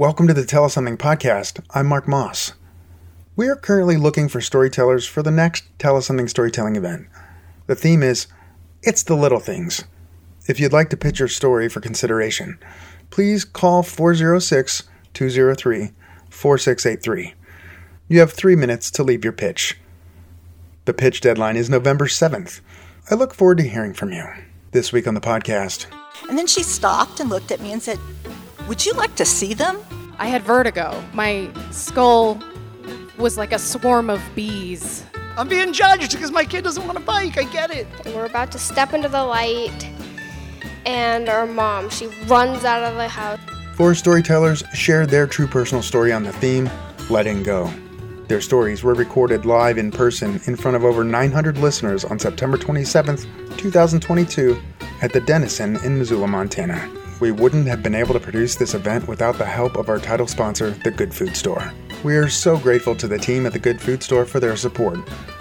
Welcome to the Tell Us Something podcast. I'm Mark Moss. We are currently looking for storytellers for the next Tell Us Something storytelling event. The theme is It's the Little Things. If you'd like to pitch your story for consideration, please call 406 203 4683. You have three minutes to leave your pitch. The pitch deadline is November 7th. I look forward to hearing from you. This week on the podcast. And then she stopped and looked at me and said, Would you like to see them? I had vertigo. My skull was like a swarm of bees. I'm being judged because my kid doesn't want a bike. I get it. And we're about to step into the light, and our mom, she runs out of the house. Four storytellers shared their true personal story on the theme, Letting Go. Their stories were recorded live in person in front of over 900 listeners on September 27, 2022, at the Dennison in Missoula, Montana. We wouldn't have been able to produce this event without the help of our title sponsor, The Good Food Store. We are so grateful to the team at The Good Food Store for their support.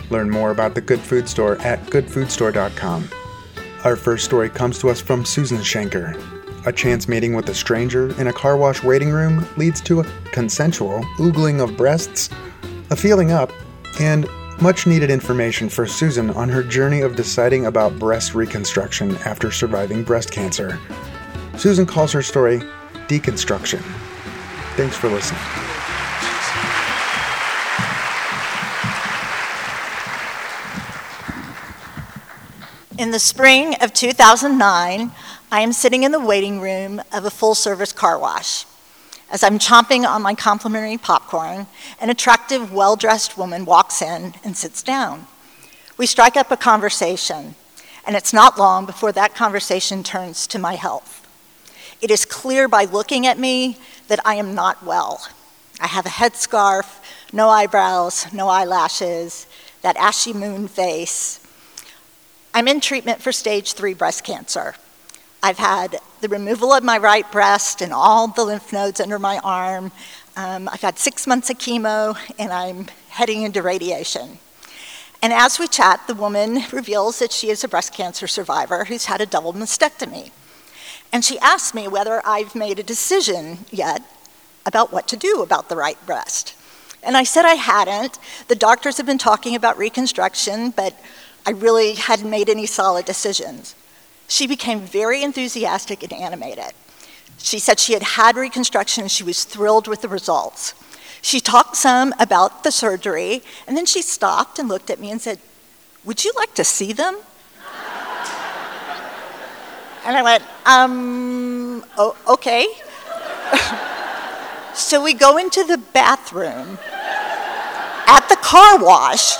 Learn more about The Good Food Store at goodfoodstore.com. Our first story comes to us from Susan Schenker. A chance meeting with a stranger in a car wash waiting room leads to a consensual oogling of breasts, a feeling up, and much needed information for Susan on her journey of deciding about breast reconstruction after surviving breast cancer. Susan calls her story Deconstruction. Thanks for listening. In the spring of 2009, I am sitting in the waiting room of a full service car wash. As I'm chomping on my complimentary popcorn, an attractive, well dressed woman walks in and sits down. We strike up a conversation, and it's not long before that conversation turns to my health. It is clear by looking at me that I am not well. I have a headscarf, no eyebrows, no eyelashes, that ashy moon face. I'm in treatment for stage three breast cancer. I've had the removal of my right breast and all the lymph nodes under my arm. Um, I've had six months of chemo, and I'm heading into radiation. And as we chat, the woman reveals that she is a breast cancer survivor who's had a double mastectomy. And she asked me whether I've made a decision yet about what to do about the right breast. And I said I hadn't. The doctors have been talking about reconstruction, but I really hadn't made any solid decisions. She became very enthusiastic and animated. She said she had had reconstruction and she was thrilled with the results. She talked some about the surgery, and then she stopped and looked at me and said, Would you like to see them? And I went, Um, oh, okay. so we go into the bathroom at the car wash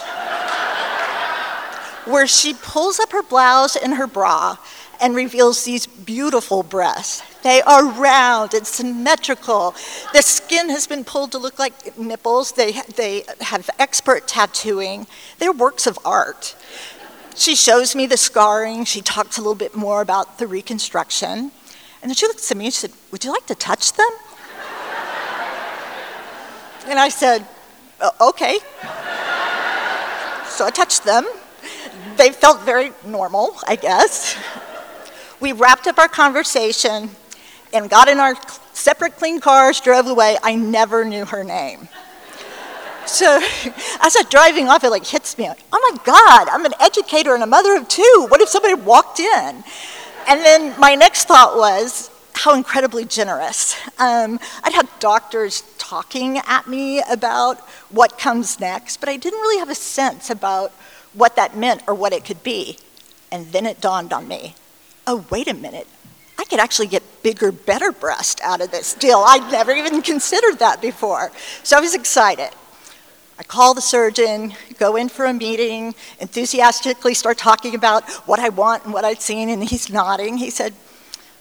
where she pulls up her blouse and her bra and reveals these beautiful breasts. They are round and symmetrical. The skin has been pulled to look like nipples. They, they have expert tattooing. They're works of art. She shows me the scarring. She talks a little bit more about the reconstruction. And then she looks at me and she said, Would you like to touch them? and I said, Okay. So I touched them. They felt very normal, I guess. We wrapped up our conversation and got in our separate clean cars, drove away. I never knew her name. So as I'm driving off, it like hits me. Like, oh my God, I'm an educator and a mother of two. What if somebody walked in? And then my next thought was, how incredibly generous. Um, I'd had doctors talking at me about what comes next, but I didn't really have a sense about what that meant or what it could be. And then it dawned on me oh, wait a minute, I could actually get bigger, better breast out of this deal. I'd never even considered that before. So I was excited. I call the surgeon, go in for a meeting, enthusiastically start talking about what I want and what I'd seen, and he's nodding. He said,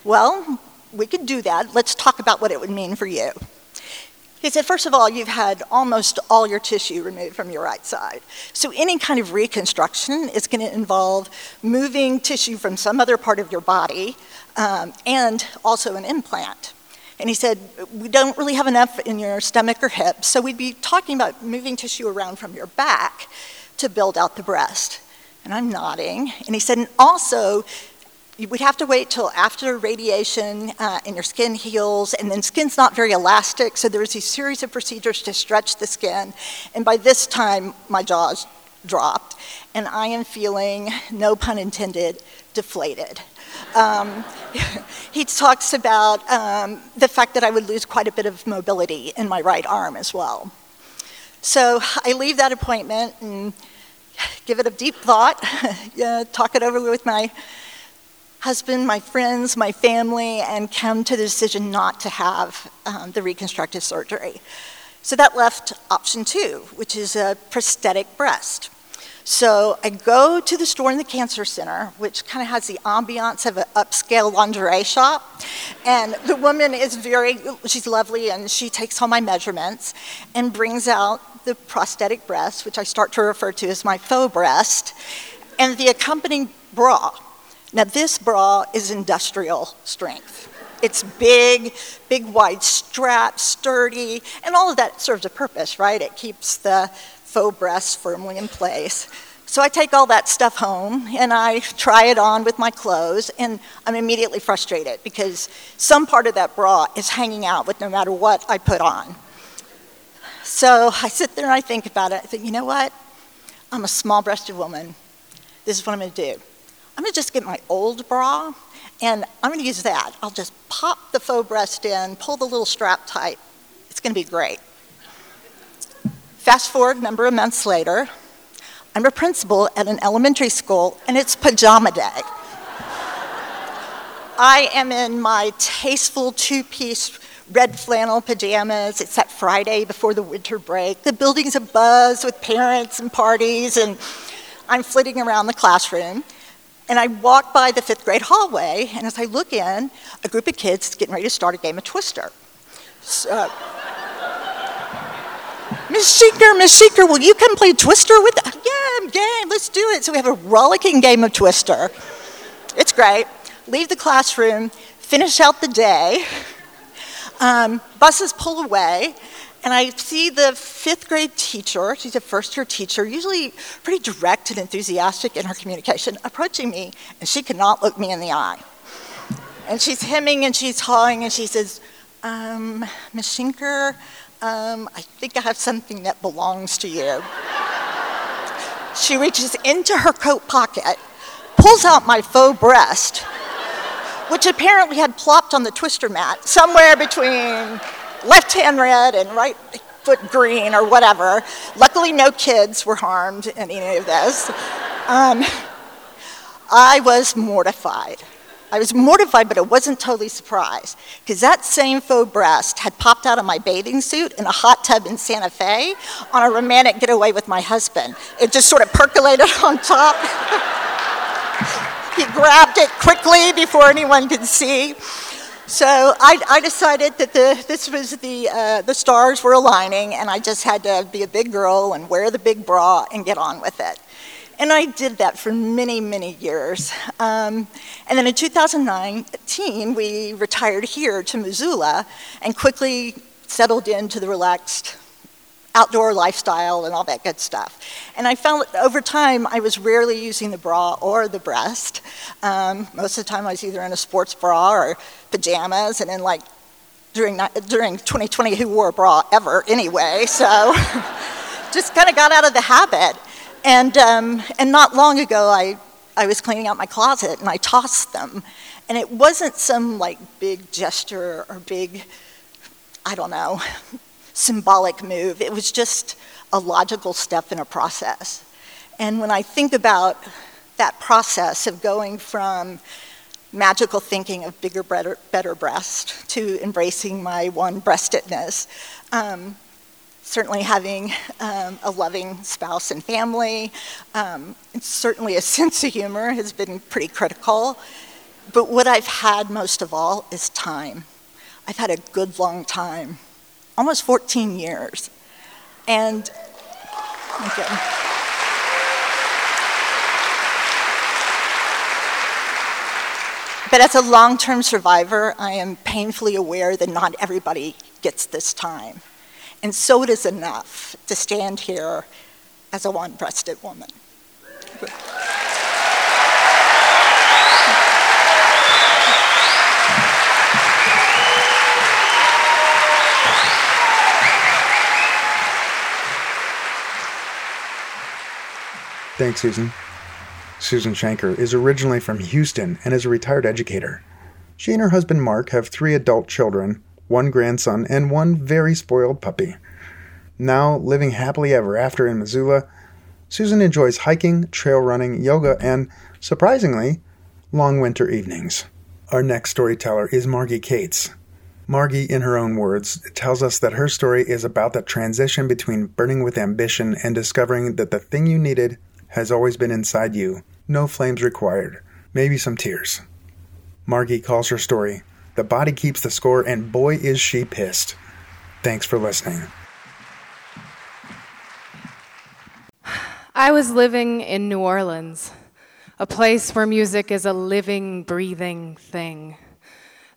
Well, we could do that. Let's talk about what it would mean for you. He said, first of all, you've had almost all your tissue removed from your right side. So any kind of reconstruction is going to involve moving tissue from some other part of your body um, and also an implant. And he said, we don't really have enough in your stomach or hips, so we'd be talking about moving tissue around from your back to build out the breast. And I'm nodding. And he said, and also, you would have to wait till after radiation uh, and your skin heals, and then skin's not very elastic, so there was a series of procedures to stretch the skin. And by this time, my jaws dropped, and I am feeling, no pun intended, deflated. Um, he talks about um, the fact that I would lose quite a bit of mobility in my right arm as well. So I leave that appointment and give it a deep thought, talk it over with my husband, my friends, my family, and come to the decision not to have um, the reconstructive surgery. So that left option two, which is a prosthetic breast. So I go to the store in the cancer center, which kind of has the ambiance of an upscale lingerie shop. And the woman is very, she's lovely, and she takes all my measurements and brings out the prosthetic breast, which I start to refer to as my faux breast, and the accompanying bra. Now, this bra is industrial strength. It's big, big wide strap, sturdy, and all of that serves a purpose, right? It keeps the faux breast firmly in place. So I take all that stuff home and I try it on with my clothes, and I'm immediately frustrated because some part of that bra is hanging out with no matter what I put on. So I sit there and I think about it. I think, you know what? I'm a small breasted woman. This is what I'm going to do. I'm going to just get my old bra and I'm going to use that. I'll just pop the faux breast in, pull the little strap tight. It's going to be great. Fast forward a number of months later, I'm a principal at an elementary school, and it's pajama day. I am in my tasteful two piece red flannel pajamas. It's that Friday before the winter break. The building's abuzz with parents and parties, and I'm flitting around the classroom. And I walk by the fifth grade hallway, and as I look in, a group of kids getting ready to start a game of Twister. So, uh, Miss Sheeker, Miss Sheeker, will you come play Twister with us? Yeah, game, let's do it. So we have a rollicking game of Twister. It's great. Leave the classroom, finish out the day. Um, buses pull away, and I see the fifth grade teacher, she's a first year teacher, usually pretty direct and enthusiastic in her communication, approaching me, and she cannot look me in the eye. And she's hemming and she's hawing, and she says, um, Schinker, um, I think I have something that belongs to you. she reaches into her coat pocket, pulls out my faux breast, which apparently had plopped on the twister mat somewhere between left hand red and right foot green or whatever. Luckily, no kids were harmed in any of this. Um, I was mortified. I was mortified, but I wasn't totally surprised because that same faux breast had popped out of my bathing suit in a hot tub in Santa Fe on a romantic getaway with my husband. It just sort of percolated on top. he grabbed it quickly before anyone could see. So I, I decided that the, this was the, uh, the stars were aligning, and I just had to be a big girl and wear the big bra and get on with it. And I did that for many, many years. Um, and then in 2019, we retired here to Missoula and quickly settled into the relaxed outdoor lifestyle and all that good stuff. And I found that over time I was rarely using the bra or the breast. Um, most of the time I was either in a sports bra or pajamas, and then like during during 2020, who wore a bra ever anyway? So just kind of got out of the habit. And, um, and not long ago, I, I was cleaning out my closet and I tossed them. And it wasn't some like big gesture or big, I don't know, symbolic move. It was just a logical step in a process. And when I think about that process of going from magical thinking of bigger, better, better breast to embracing my one breastedness, um, certainly having um, a loving spouse and family. Um, and certainly a sense of humor has been pretty critical. But what I've had most of all is time. I've had a good long time, almost 14 years. And. But as a long term survivor, I am painfully aware that not everybody gets this time and so it is enough to stand here as a one breasted woman. Thanks, Susan. Susan Shanker is originally from Houston and is a retired educator. She and her husband Mark have three adult children one grandson, and one very spoiled puppy. Now, living happily ever after in Missoula, Susan enjoys hiking, trail running, yoga, and, surprisingly, long winter evenings. Our next storyteller is Margie Cates. Margie, in her own words, tells us that her story is about the transition between burning with ambition and discovering that the thing you needed has always been inside you. No flames required. Maybe some tears. Margie calls her story The Body Keeps the Score, and boy, is she pissed. Thanks for listening. I was living in New Orleans, a place where music is a living, breathing thing.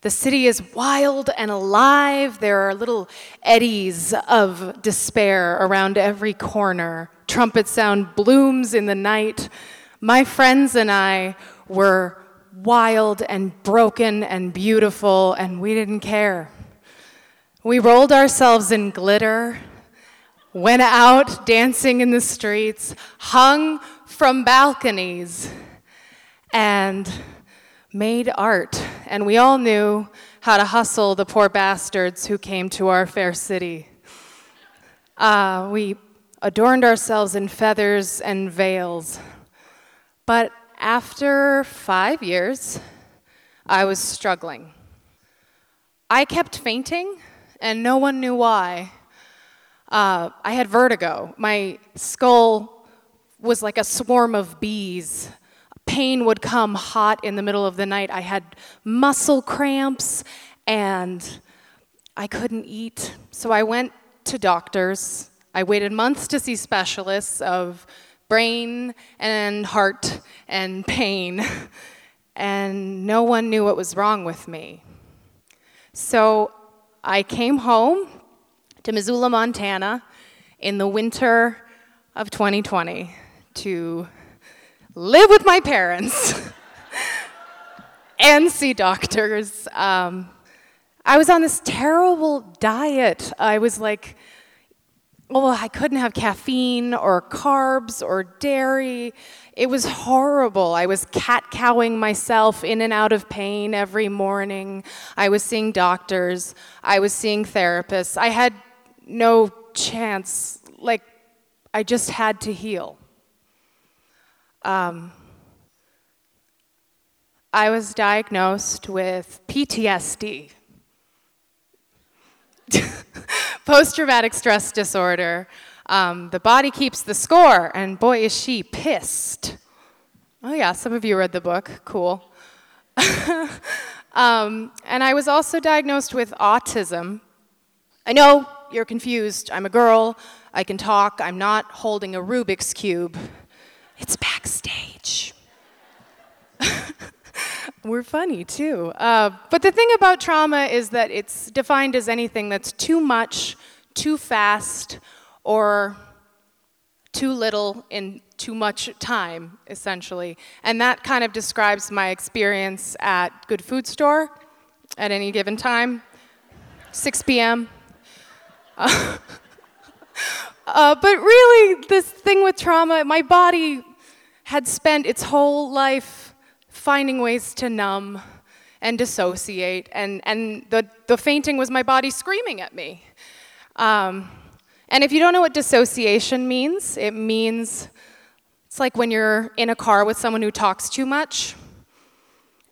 The city is wild and alive. There are little eddies of despair around every corner. Trumpet sound blooms in the night. My friends and I were wild and broken and beautiful, and we didn't care. We rolled ourselves in glitter, went out dancing in the streets, hung from balconies, and made art, and we all knew how to hustle the poor bastards who came to our fair city. Uh, we adorned ourselves in feathers and veils. But after five years, I was struggling. I kept fainting, and no one knew why. Uh, I had vertigo. My skull was like a swarm of bees pain would come hot in the middle of the night. I had muscle cramps and I couldn't eat. So I went to doctors. I waited months to see specialists of brain and heart and pain, and no one knew what was wrong with me. So I came home to Missoula, Montana in the winter of 2020 to live with my parents and see doctors. Um, I was on this terrible diet. I was like, well, I couldn't have caffeine or carbs or dairy. It was horrible. I was cat cowing myself in and out of pain every morning. I was seeing doctors. I was seeing therapists. I had no chance. Like, I just had to heal. Um, I was diagnosed with PTSD, post traumatic stress disorder. Um, the body keeps the score, and boy, is she pissed. Oh, yeah, some of you read the book. Cool. um, and I was also diagnosed with autism. I know you're confused. I'm a girl. I can talk. I'm not holding a Rubik's Cube. It's backstage. We're funny too. Uh, but the thing about trauma is that it's defined as anything that's too much, too fast, or too little in too much time, essentially. And that kind of describes my experience at Good Food Store at any given time, 6 p.m. Uh, but really, this thing with trauma, my body had spent its whole life finding ways to numb and dissociate, and, and the, the fainting was my body screaming at me. Um, and if you don't know what dissociation means, it means it's like when you're in a car with someone who talks too much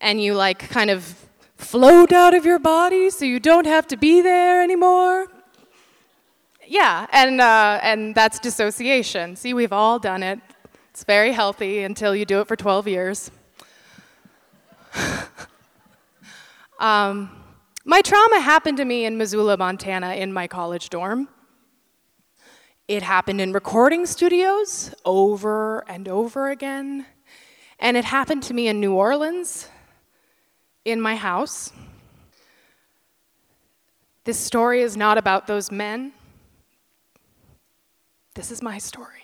and you like kind of float out of your body so you don't have to be there anymore. Yeah, and, uh, and that's dissociation. See, we've all done it. It's very healthy until you do it for 12 years. um, my trauma happened to me in Missoula, Montana, in my college dorm. It happened in recording studios over and over again. And it happened to me in New Orleans, in my house. This story is not about those men. This is my story.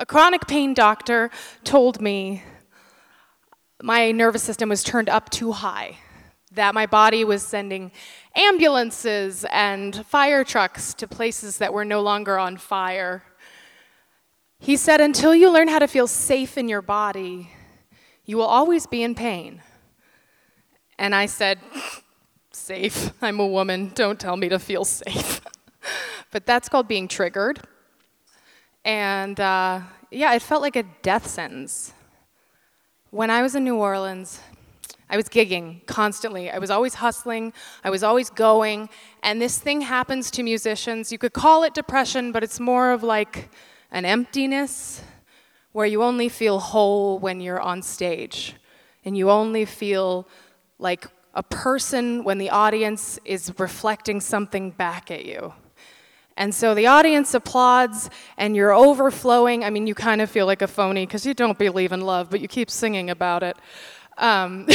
A chronic pain doctor told me my nervous system was turned up too high. that my body was sending ambulances and fire trucks to places that were no longer on fire. He said, Until you learn how to feel safe in your body, you will always be in pain. And I said, Safe. I'm a woman. Don't tell me to feel safe. but that's called being triggered. And uh, yeah, it felt like a death sentence. When I was in New Orleans, I was gigging constantly. I was always hustling. I was always going. And this thing happens to musicians. You could call it depression, but it's more of like an emptiness where you only feel whole when you're on stage. And you only feel like a person when the audience is reflecting something back at you. And so the audience applauds and you're overflowing. I mean, you kind of feel like a phony because you don't believe in love, but you keep singing about it. Um,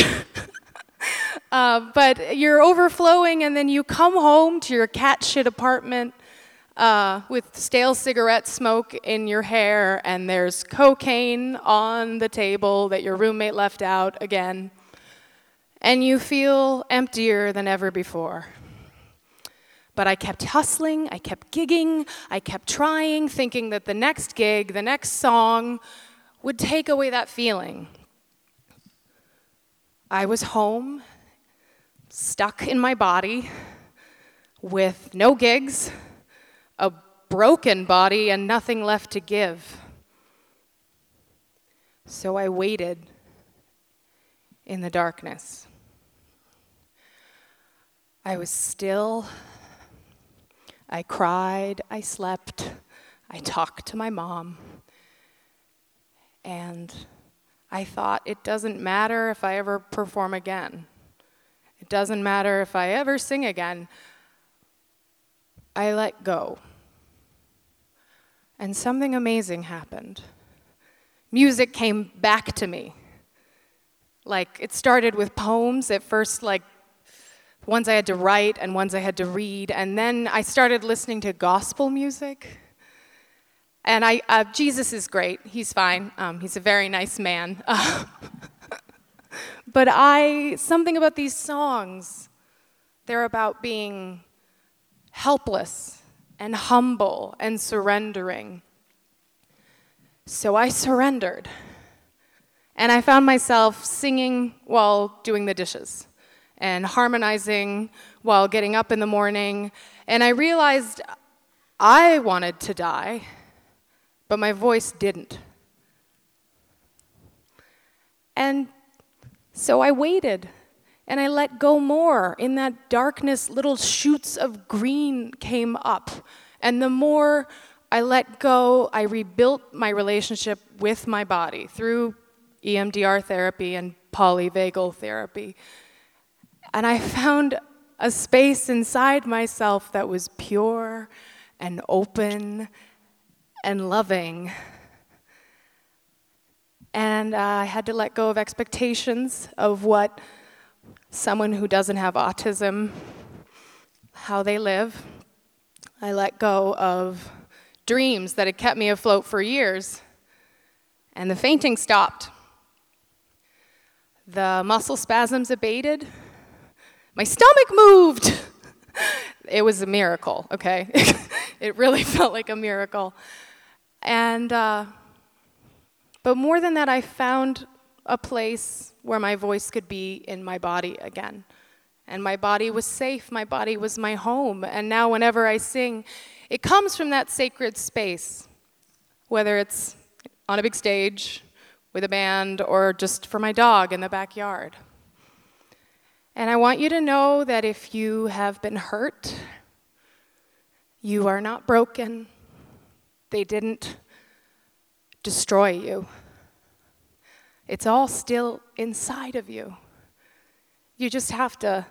uh, but you're overflowing, and then you come home to your cat shit apartment uh, with stale cigarette smoke in your hair, and there's cocaine on the table that your roommate left out again, and you feel emptier than ever before. But I kept hustling, I kept gigging, I kept trying, thinking that the next gig, the next song would take away that feeling. I was home, stuck in my body, with no gigs, a broken body, and nothing left to give. So I waited in the darkness. I was still I cried, I slept, I talked to my mom, and I thought it doesn't matter if I ever perform again. It doesn't matter if I ever sing again. I let go. And something amazing happened. Music came back to me. Like, it started with poems, at first, like ones I had to write and ones I had to read. And then I started listening to gospel music. And I, uh, Jesus is great. He's fine. Um, he's a very nice man. but I, something about these songs, they're about being helpless and humble and surrendering. So I surrendered. And I found myself singing while doing the dishes and harmonizing while getting up in the morning. And I realized I wanted to die, but my voice didn't. And so I waited and I let go more. In that darkness, little shoots of green came up. And the more I let go, I rebuilt my relationship with my body through EMDR therapy and polyvagal therapy. And I found a space inside myself that was pure and open and loving. And uh, I had to let go of expectations of what someone who doesn't have autism, how they live. I let go of dreams that had kept me afloat for years. And the fainting stopped. The muscle spasms abated my stomach moved. it was a miracle, okay? it really felt like a miracle. And, uh, but more than that, I found a place where my voice could be in my body again. And my body was safe, my body was my home. And now, whenever I sing, it comes from that sacred space, whether it's on a big stage with a band or just for my dog in the backyard. And I want you to know that if you have been hurt, you are not broken. They didn't destroy you. It's all still inside of you. You just have to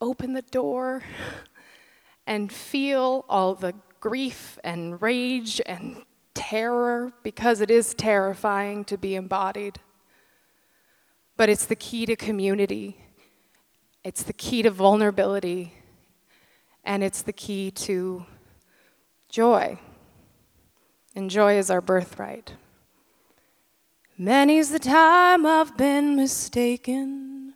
open the door and feel all the grief and rage and terror because it is terrifying to be embodied but it's the key to community, it's the key to vulnerability, and it's the key to joy. And joy is our birthright. Many's the time I've been mistaken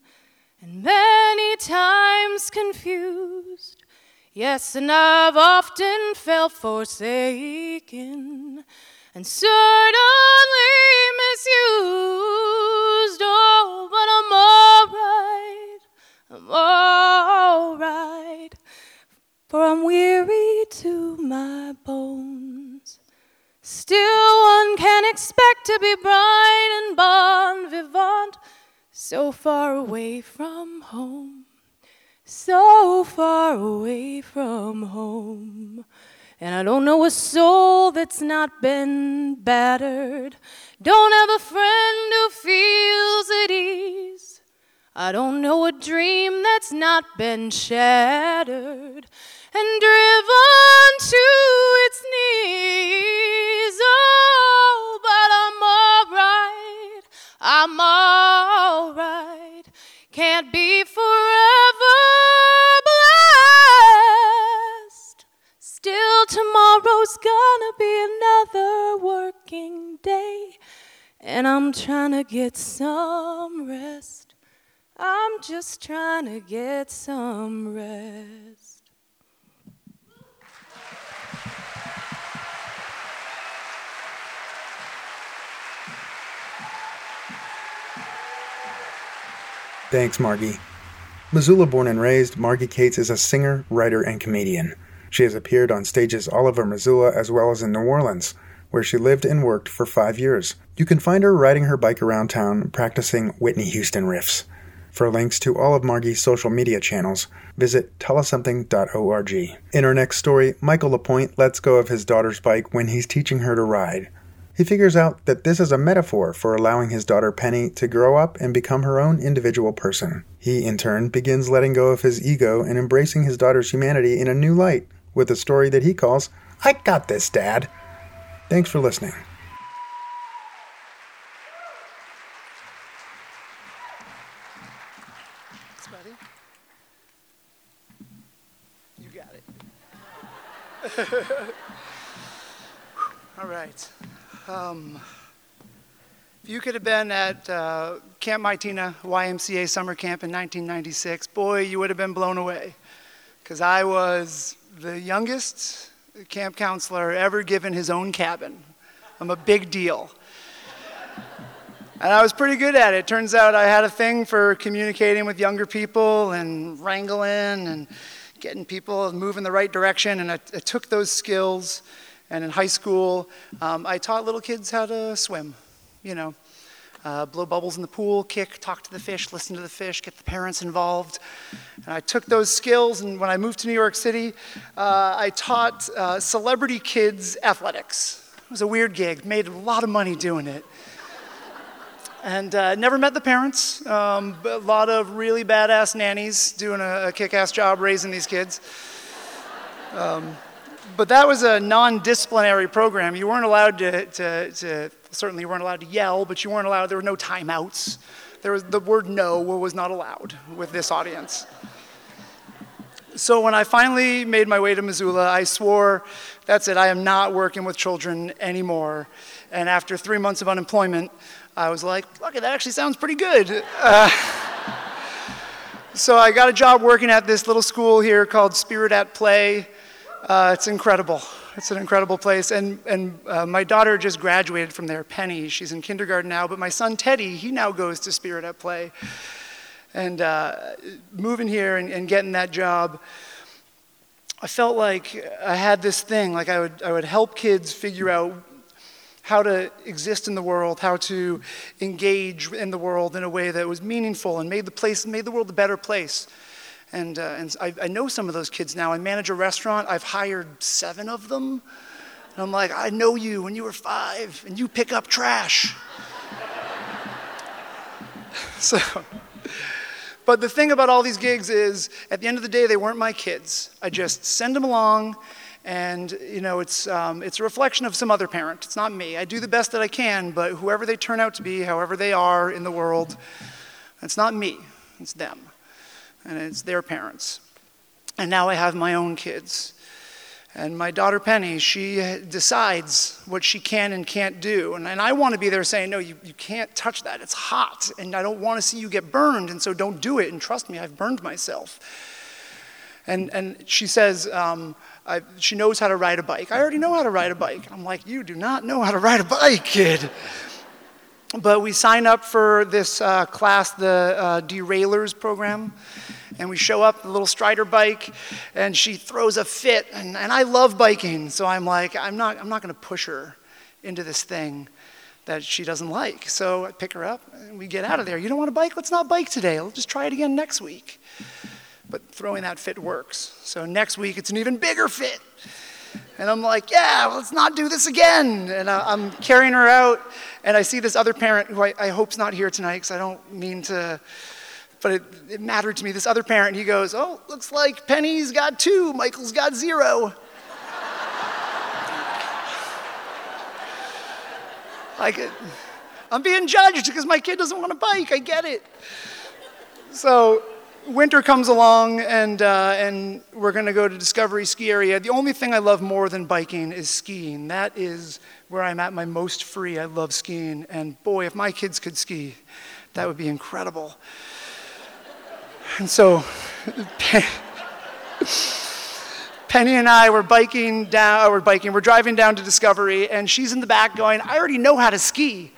and many times confused. Yes, and I've often felt forsaken and certainly misused. Oh, but I'm alright, I'm alright, for I'm weary to my bones. Still, one can expect to be bright and bon vivant, so far away from home, so far away from home. And I don't know a soul that's not been battered. Don't have a friend who feels at ease. I don't know a dream that's not been shattered and driven to its knees. Oh, but I'm alright. I'm alright. Can't be forever Tomorrow's gonna be another working day. And I'm trying to get some rest. I'm just trying to get some rest. Thanks, Margie. Missoula born and raised, Margie Cates is a singer, writer, and comedian. She has appeared on stages all over Missoula as well as in New Orleans, where she lived and worked for five years. You can find her riding her bike around town practicing Whitney Houston riffs. For links to all of Margie's social media channels, visit tellussomething.org. In our next story, Michael Lapointe lets go of his daughter's bike when he's teaching her to ride. He figures out that this is a metaphor for allowing his daughter Penny to grow up and become her own individual person. He, in turn, begins letting go of his ego and embracing his daughter's humanity in a new light with a story that he calls, I Got This, Dad. Thanks for listening. You got it. All right. Um, if you could have been at uh, Camp Maitina YMCA summer camp in 1996, boy, you would have been blown away. Because I was the youngest camp counselor ever given his own cabin. I'm a big deal. And I was pretty good at it. Turns out I had a thing for communicating with younger people and wrangling and getting people in the right direction. And I, I took those skills. And in high school, um, I taught little kids how to swim. You know, uh, blow bubbles in the pool, kick, talk to the fish, listen to the fish, get the parents involved. And I took those skills, and when I moved to New York City, uh, I taught uh, celebrity kids athletics. It was a weird gig, made a lot of money doing it. And uh, never met the parents. Um, a lot of really badass nannies doing a, a kick ass job raising these kids. Um, but that was a non disciplinary program. You weren't allowed to, to, to, certainly, you weren't allowed to yell, but you weren't allowed, there were no timeouts. There was, the word no was not allowed with this audience. So when I finally made my way to Missoula, I swore, that's it, I am not working with children anymore. And after three months of unemployment, I was like, look, that actually sounds pretty good. Uh, so I got a job working at this little school here called Spirit at Play. Uh, it's incredible. It's an incredible place. And, and uh, my daughter just graduated from there, Penny. She's in kindergarten now. But my son, Teddy, he now goes to Spirit at Play. And uh, moving here and, and getting that job, I felt like I had this thing, like I would, I would help kids figure out how to exist in the world, how to engage in the world in a way that was meaningful and made the place, made the world a better place. And, uh, and I, I know some of those kids now. I manage a restaurant. I've hired seven of them. And I'm like, I know you when you were five, and you pick up trash. so, but the thing about all these gigs is, at the end of the day, they weren't my kids. I just send them along, and you know, it's um, it's a reflection of some other parent. It's not me. I do the best that I can, but whoever they turn out to be, however they are in the world, it's not me. It's them, and it's their parents. And now I have my own kids. And my daughter Penny, she decides what she can and can't do. And, and I want to be there saying, No, you, you can't touch that. It's hot. And I don't want to see you get burned. And so don't do it. And trust me, I've burned myself. And, and she says, um, I, she knows how to ride a bike. I already know how to ride a bike. I'm like, You do not know how to ride a bike, kid. But we sign up for this uh, class, the uh, Derailers program and we show up, the little Strider bike, and she throws a fit. And, and I love biking, so I'm like, I'm not, I'm not going to push her into this thing that she doesn't like. So I pick her up, and we get out of there. You don't want to bike? Let's not bike today. Let's just try it again next week. But throwing that fit works. So next week, it's an even bigger fit. And I'm like, yeah, let's not do this again. And I'm carrying her out, and I see this other parent who I, I hope's not here tonight because I don't mean to but it, it mattered to me. This other parent, he goes, Oh, looks like Penny's got two, Michael's got zero. like, I'm being judged because my kid doesn't want a bike. I get it. So, winter comes along, and, uh, and we're going to go to Discovery Ski Area. The only thing I love more than biking is skiing. That is where I'm at my most free. I love skiing. And boy, if my kids could ski, that would be incredible. And so Penny and I were biking down, we're biking, we're driving down to Discovery, and she's in the back going, I already know how to ski.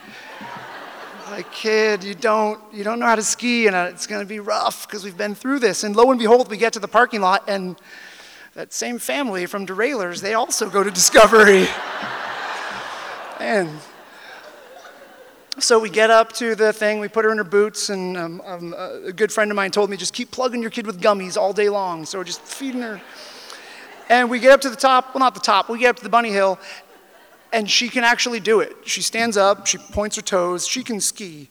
like, kid, you don't, you don't know how to ski, and uh, it's going to be rough because we've been through this. And lo and behold, we get to the parking lot, and that same family from Derailers, they also go to Discovery. and so we get up to the thing, we put her in her boots, and um, um, a good friend of mine told me just keep plugging your kid with gummies all day long. So we're just feeding her. And we get up to the top, well, not the top, we get up to the bunny hill, and she can actually do it. She stands up, she points her toes, she can ski.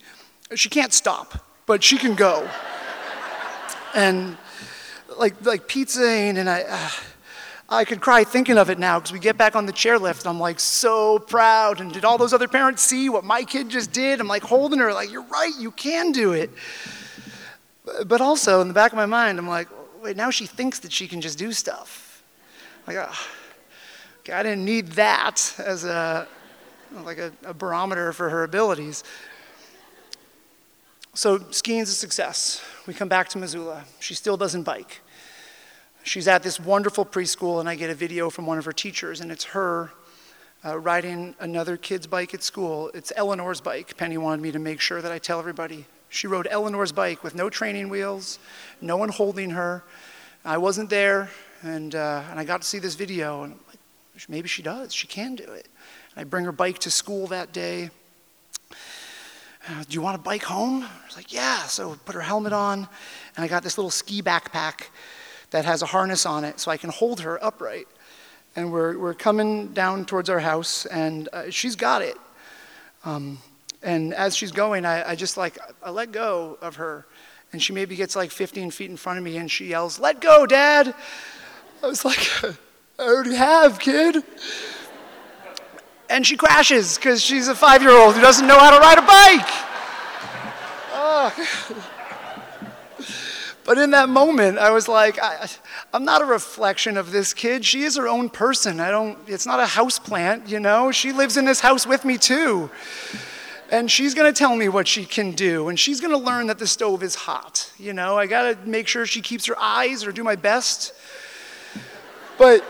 She can't stop, but she can go. and like, like pizza and and I. Uh, I could cry thinking of it now because we get back on the chairlift and I'm like so proud. And did all those other parents see what my kid just did? I'm like holding her, like, you're right, you can do it. But also in the back of my mind, I'm like, wait, now she thinks that she can just do stuff. Like, oh, okay, I didn't need that as a, like a, a barometer for her abilities. So skiing's a success. We come back to Missoula. She still doesn't bike she's at this wonderful preschool, and I get a video from one of her teachers, and it's her uh, riding another kid's bike at school. It's Eleanor's bike. Penny wanted me to make sure that I tell everybody. She rode Eleanor's bike with no training wheels, no one holding her. I wasn't there, and, uh, and I got to see this video, and like, maybe she does. She can do it. And I bring her bike to school that day. Do you want a bike home? I was like, yeah. So put her helmet on, and I got this little ski backpack that has a harness on it so I can hold her upright. And we're, we're coming down towards our house, and uh, she's got it. Um, and as she's going, I, I just like, I let go of her. And she maybe gets like 15 feet in front of me, and she yells, Let go, Dad! I was like, I already have, kid. And she crashes because she's a five year old who doesn't know how to ride a bike. Oh. But in that moment, I was like, I, am not a reflection of this kid. She is her own person. I don't, it's not a house plant, you know? She lives in this house with me too. And she's gonna tell me what she can do, and she's gonna learn that the stove is hot. You know, I gotta make sure she keeps her eyes or do my best. But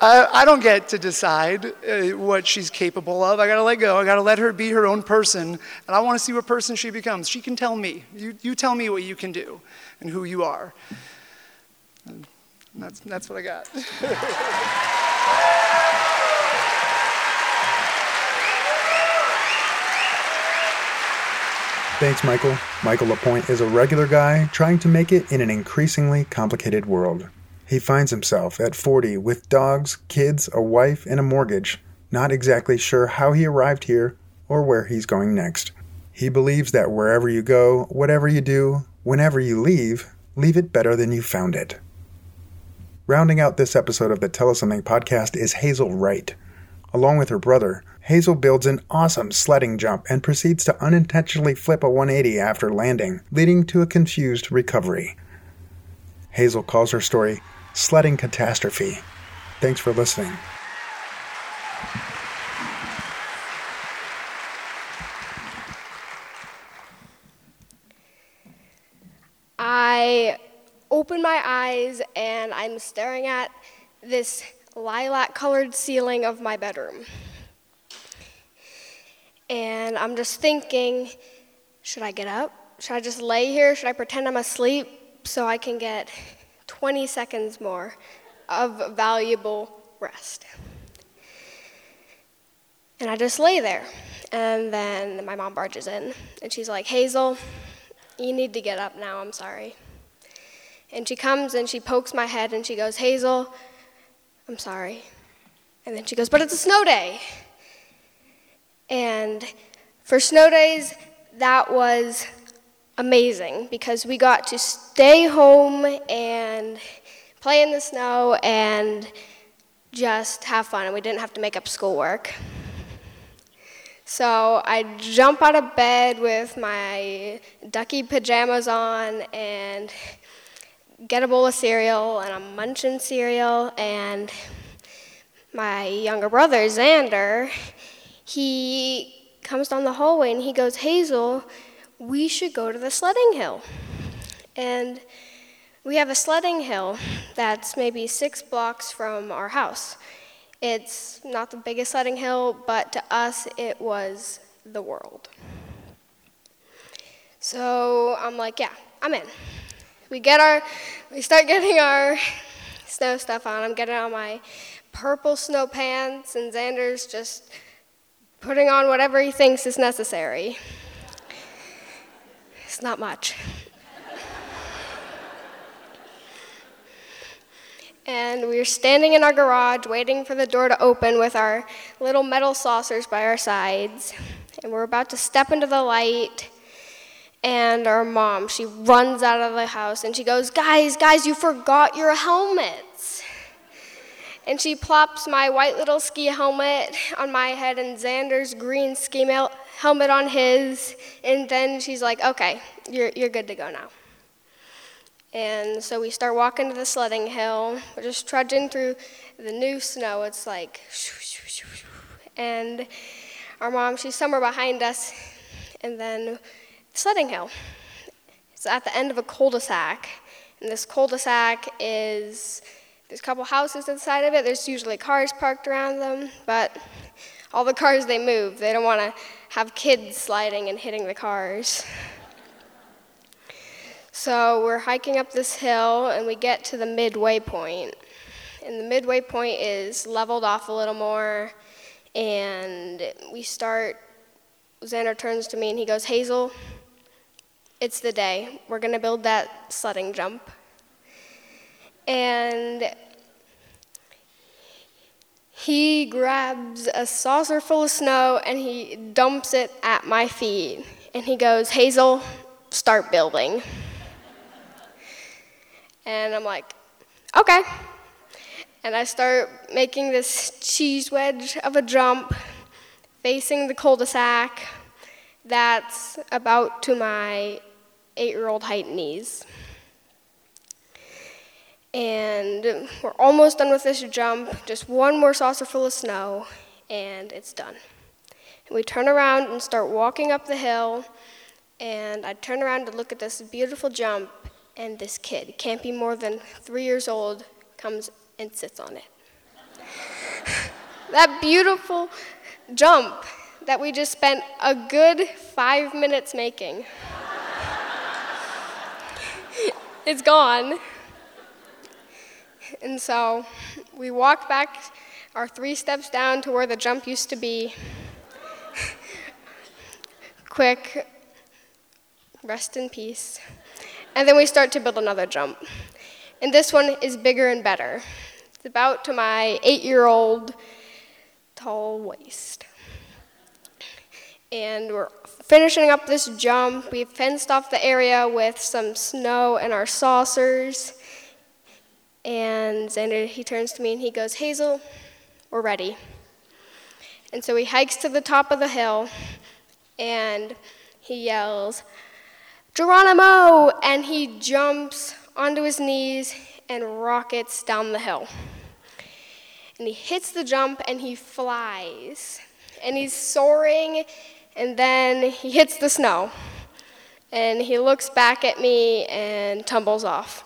I, I don't get to decide uh, what she's capable of. I got to let go. I got to let her be her own person. And I want to see what person she becomes. She can tell me. You, you tell me what you can do and who you are. And that's, that's what I got. Thanks, Michael. Michael Lapointe is a regular guy trying to make it in an increasingly complicated world. He finds himself at 40 with dogs, kids, a wife, and a mortgage, not exactly sure how he arrived here or where he's going next. He believes that wherever you go, whatever you do, whenever you leave, leave it better than you found it. Rounding out this episode of the Tell Us Something podcast is Hazel Wright. Along with her brother, Hazel builds an awesome sledding jump and proceeds to unintentionally flip a 180 after landing, leading to a confused recovery. Hazel calls her story Sledding Catastrophe. Thanks for listening. I open my eyes and I'm staring at this lilac colored ceiling of my bedroom. And I'm just thinking, should I get up? Should I just lay here? Should I pretend I'm asleep so I can get 20 seconds more of valuable rest? And I just lay there. And then my mom barges in and she's like, Hazel, you need to get up now, I'm sorry. And she comes and she pokes my head and she goes, Hazel, I'm sorry. And then she goes, But it's a snow day. And for snow days, that was amazing because we got to stay home and play in the snow and just have fun, and we didn't have to make up schoolwork. So I jump out of bed with my ducky pajamas on and get a bowl of cereal, and I'm munching cereal, and my younger brother, Xander, he comes down the hallway and he goes, Hazel, we should go to the sledding hill. And we have a sledding hill that's maybe six blocks from our house. It's not the biggest sledding hill, but to us, it was the world. So I'm like, yeah, I'm in. We get our, we start getting our snow stuff on. I'm getting on my purple snow pants, and Xander's just putting on whatever he thinks is necessary. It's not much. and we were standing in our garage waiting for the door to open with our little metal saucers by our sides. And we're about to step into the light. And our mom, she runs out of the house and she goes, Guys, guys, you forgot your helmets. And she plops my white little ski helmet on my head and Xander's green ski mel- helmet on his. And then she's like, Okay, you're, you're good to go now. And so we start walking to the sledding hill. We're just trudging through the new snow. It's like, and our mom, she's somewhere behind us. And then sledding hill. It's at the end of a cul-de-sac. And this cul-de-sac is, there's a couple houses to the side of it. There's usually cars parked around them, but all the cars they move. They don't want to have kids sliding and hitting the cars. So we're hiking up this hill and we get to the midway point. And the midway point is leveled off a little more. And we start, Xander turns to me and he goes, Hazel, it's the day. We're going to build that sledding jump. And he grabs a saucer full of snow and he dumps it at my feet. And he goes, Hazel, start building. And I'm like, okay. And I start making this cheese wedge of a jump facing the cul de sac that's about to my eight year old height knees. And we're almost done with this jump, just one more saucer full of snow, and it's done. And we turn around and start walking up the hill, and I turn around to look at this beautiful jump, and this kid, can't be more than three years old, comes and sits on it. that beautiful jump that we just spent a good five minutes making. it's gone. And so we walk back our three steps down to where the jump used to be. Quick, rest in peace. And then we start to build another jump. And this one is bigger and better. It's about to my eight year old tall waist. And we're finishing up this jump. We've fenced off the area with some snow and our saucers. And Xander, he turns to me and he goes, Hazel, we're ready. And so he hikes to the top of the hill and he yells, Geronimo! And he jumps onto his knees and rockets down the hill. And he hits the jump and he flies. And he's soaring, and then he hits the snow. And he looks back at me and tumbles off.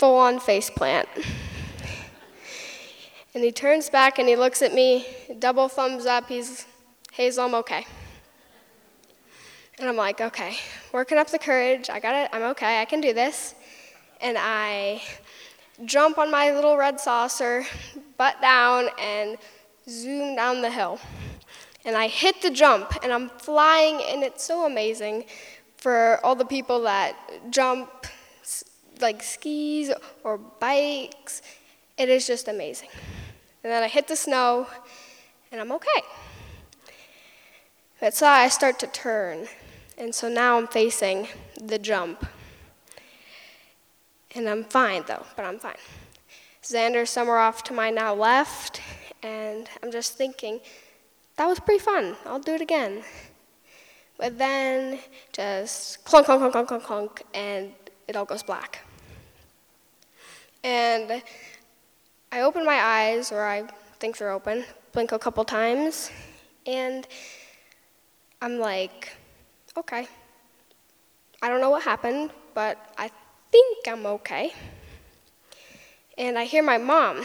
Full on face plant. And he turns back and he looks at me, double thumbs up. He's, Hazel, I'm okay. And I'm like, okay, working up the courage. I got it. I'm okay. I can do this. And I jump on my little red saucer, butt down, and zoom down the hill. And I hit the jump, and I'm flying, and it's so amazing for all the people that jump like skis or bikes. It is just amazing. And then I hit the snow, and I'm okay. But so I start to turn, and so now I'm facing the jump. And I'm fine though, but I'm fine. Xander's somewhere off to my now left, and I'm just thinking, that was pretty fun. I'll do it again. But then just clunk, clunk, clunk, clunk, clunk, clunk, and it all goes black. And I open my eyes, or I think they're open, blink a couple times, and I'm like, okay. I don't know what happened, but I think I'm okay. And I hear my mom,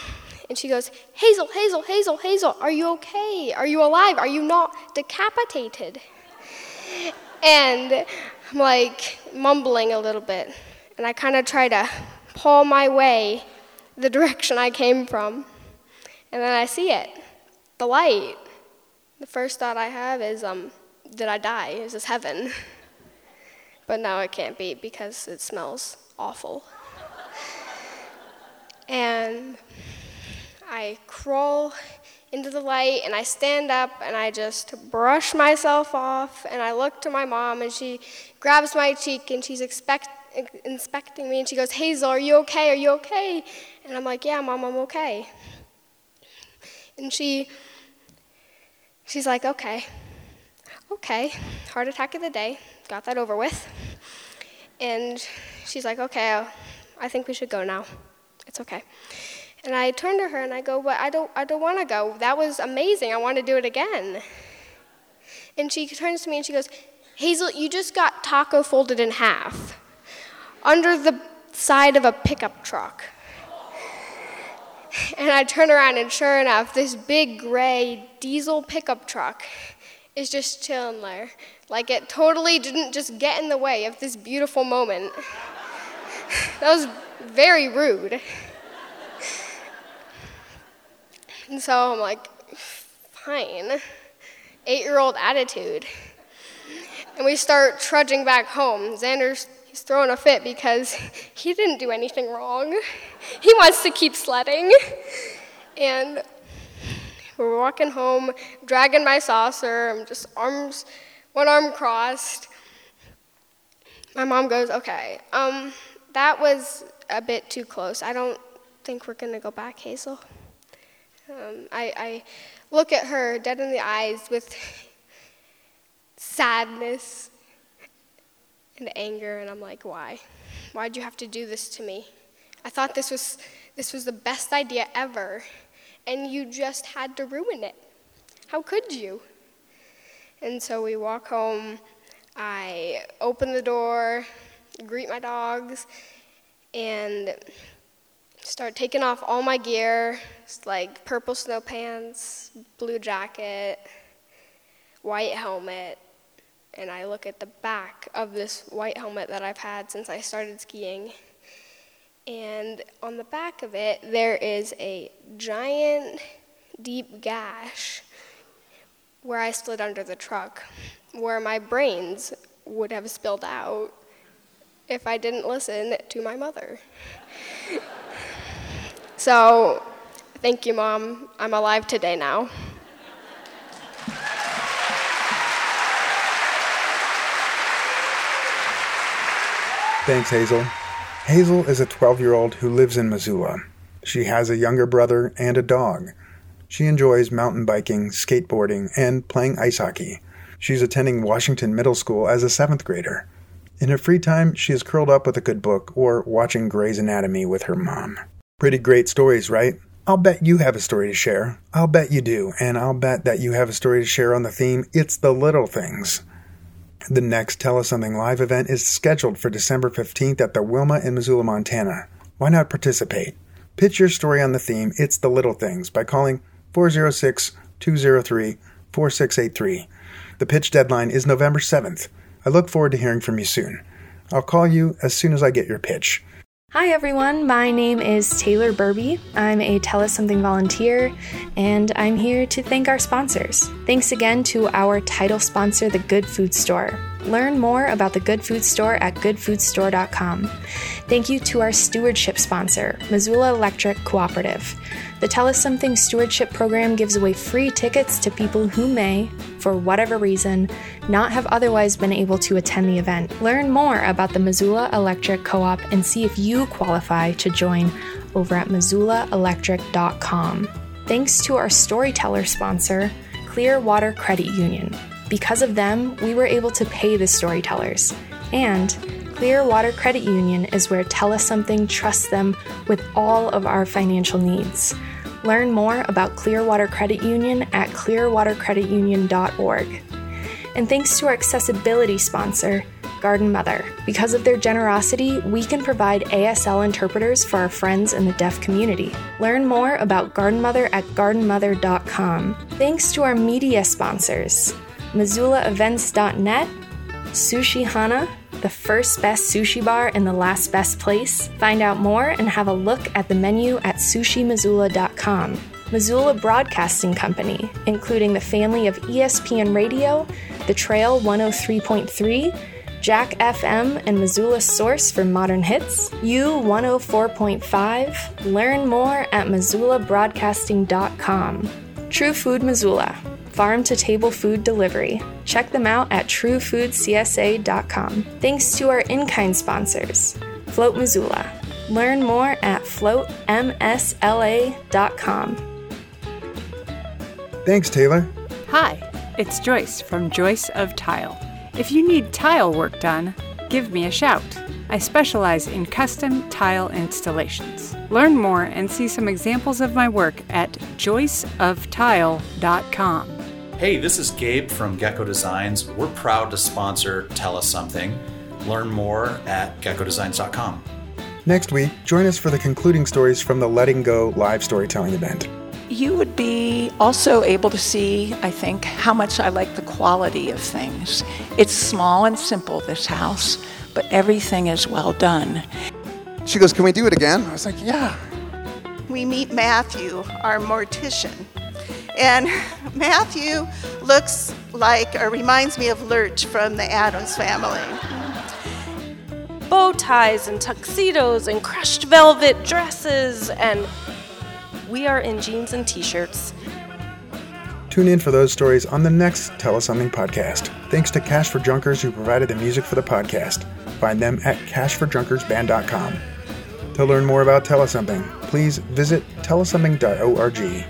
and she goes, Hazel, Hazel, Hazel, Hazel, are you okay? Are you alive? Are you not decapitated? And I'm like mumbling a little bit, and I kind of try to pull my way the direction I came from. And then I see it, the light. The first thought I have is, um, did I die? Is this heaven? But now it can't be because it smells awful. and I crawl into the light and I stand up and I just brush myself off and I look to my mom and she grabs my cheek and she's expect, inspecting me and she goes, Hazel, are you okay? Are you okay? And I'm like, Yeah, mom, I'm okay. And she she's like, Okay okay, heart attack of the day, got that over with. And she's like, okay, I think we should go now. It's okay. And I turn to her and I go, but I don't, I don't want to go. That was amazing. I want to do it again. And she turns to me and she goes, Hazel, you just got taco folded in half under the side of a pickup truck. And I turn around and sure enough, this big gray diesel pickup truck is just chilling there. Like it totally didn't just get in the way of this beautiful moment. that was very rude. And so I'm like, fine. Eight year old attitude. And we start trudging back home. Xander's he's throwing a fit because he didn't do anything wrong. He wants to keep sledding. And we're walking home, dragging my saucer. I'm just arms, one arm crossed. My mom goes, "Okay, um, that was a bit too close. I don't think we're gonna go back, Hazel." Um, I, I look at her dead in the eyes with sadness and anger, and I'm like, "Why? Why'd you have to do this to me? I thought this was this was the best idea ever." and you just had to ruin it. How could you? And so we walk home. I open the door, greet my dogs, and start taking off all my gear like purple snow pants, blue jacket, white helmet. And I look at the back of this white helmet that I've had since I started skiing and on the back of it, there is a giant, deep gash where I slid under the truck, where my brains would have spilled out if I didn't listen to my mother. so, thank you, Mom. I'm alive today now. Thanks, Hazel. Hazel is a 12 year old who lives in Missoula. She has a younger brother and a dog. She enjoys mountain biking, skateboarding, and playing ice hockey. She's attending Washington Middle School as a seventh grader. In her free time, she is curled up with a good book or watching Grey's Anatomy with her mom. Pretty great stories, right? I'll bet you have a story to share. I'll bet you do, and I'll bet that you have a story to share on the theme It's the Little Things. The next Tell Us Something Live event is scheduled for December 15th at the Wilma in Missoula, Montana. Why not participate? Pitch your story on the theme It's the Little Things by calling 406 203 4683. The pitch deadline is November 7th. I look forward to hearing from you soon. I'll call you as soon as I get your pitch. Hi everyone, my name is Taylor Burby. I'm a Tell Us Something volunteer, and I'm here to thank our sponsors. Thanks again to our title sponsor, The Good Food Store. Learn more about the Good Food Store at goodfoodstore.com. Thank you to our stewardship sponsor, Missoula Electric Cooperative. The Tell Us Something Stewardship Program gives away free tickets to people who may, for whatever reason, not have otherwise been able to attend the event. Learn more about the Missoula Electric Co op and see if you qualify to join over at missoulaelectric.com. Thanks to our storyteller sponsor, Clearwater Credit Union. Because of them, we were able to pay the storytellers. And Clearwater Credit Union is where Tell Us Something trusts them with all of our financial needs. Learn more about Clearwater Credit Union at clearwatercreditunion.org. And thanks to our accessibility sponsor, Garden Mother. Because of their generosity, we can provide ASL interpreters for our friends in the deaf community. Learn more about Garden Mother at gardenmother.com. Thanks to our media sponsors, MissoulaEvents.net, Sushi Hana, the first best sushi bar in the last best place. Find out more and have a look at the menu at sushimissoula.com. Missoula Broadcasting Company, including the family of ESPN Radio, The Trail 103.3, Jack FM, and Missoula Source for modern hits, U 104.5. Learn more at MissoulaBroadcasting.com. True Food Missoula, farm to table food delivery. Check them out at truefoodcsa.com. Thanks to our in kind sponsors, Float Missoula. Learn more at floatmsla.com. Thanks, Taylor. Hi, it's Joyce from Joyce of Tile. If you need tile work done, give me a shout. I specialize in custom tile installations. Learn more and see some examples of my work at joyceoftile.com. Hey, this is Gabe from Gecko Designs. We're proud to sponsor Tell Us Something. Learn more at geckodesigns.com. Next week, join us for the concluding stories from the Letting Go live storytelling event. You would be also able to see, I think, how much I like the quality of things. It's small and simple, this house, but everything is well done. She goes, Can we do it again? I was like, Yeah. We meet Matthew, our mortician. And Matthew looks like or reminds me of Lurch from the Addams family. Bow ties and tuxedos and crushed velvet dresses, and we are in jeans and t shirts. Tune in for those stories on the next Tell Us Something podcast. Thanks to Cash for Junkers who provided the music for the podcast. Find them at cashforjunkersband.com. To learn more about Tell Us Something, please visit tellussomething.org.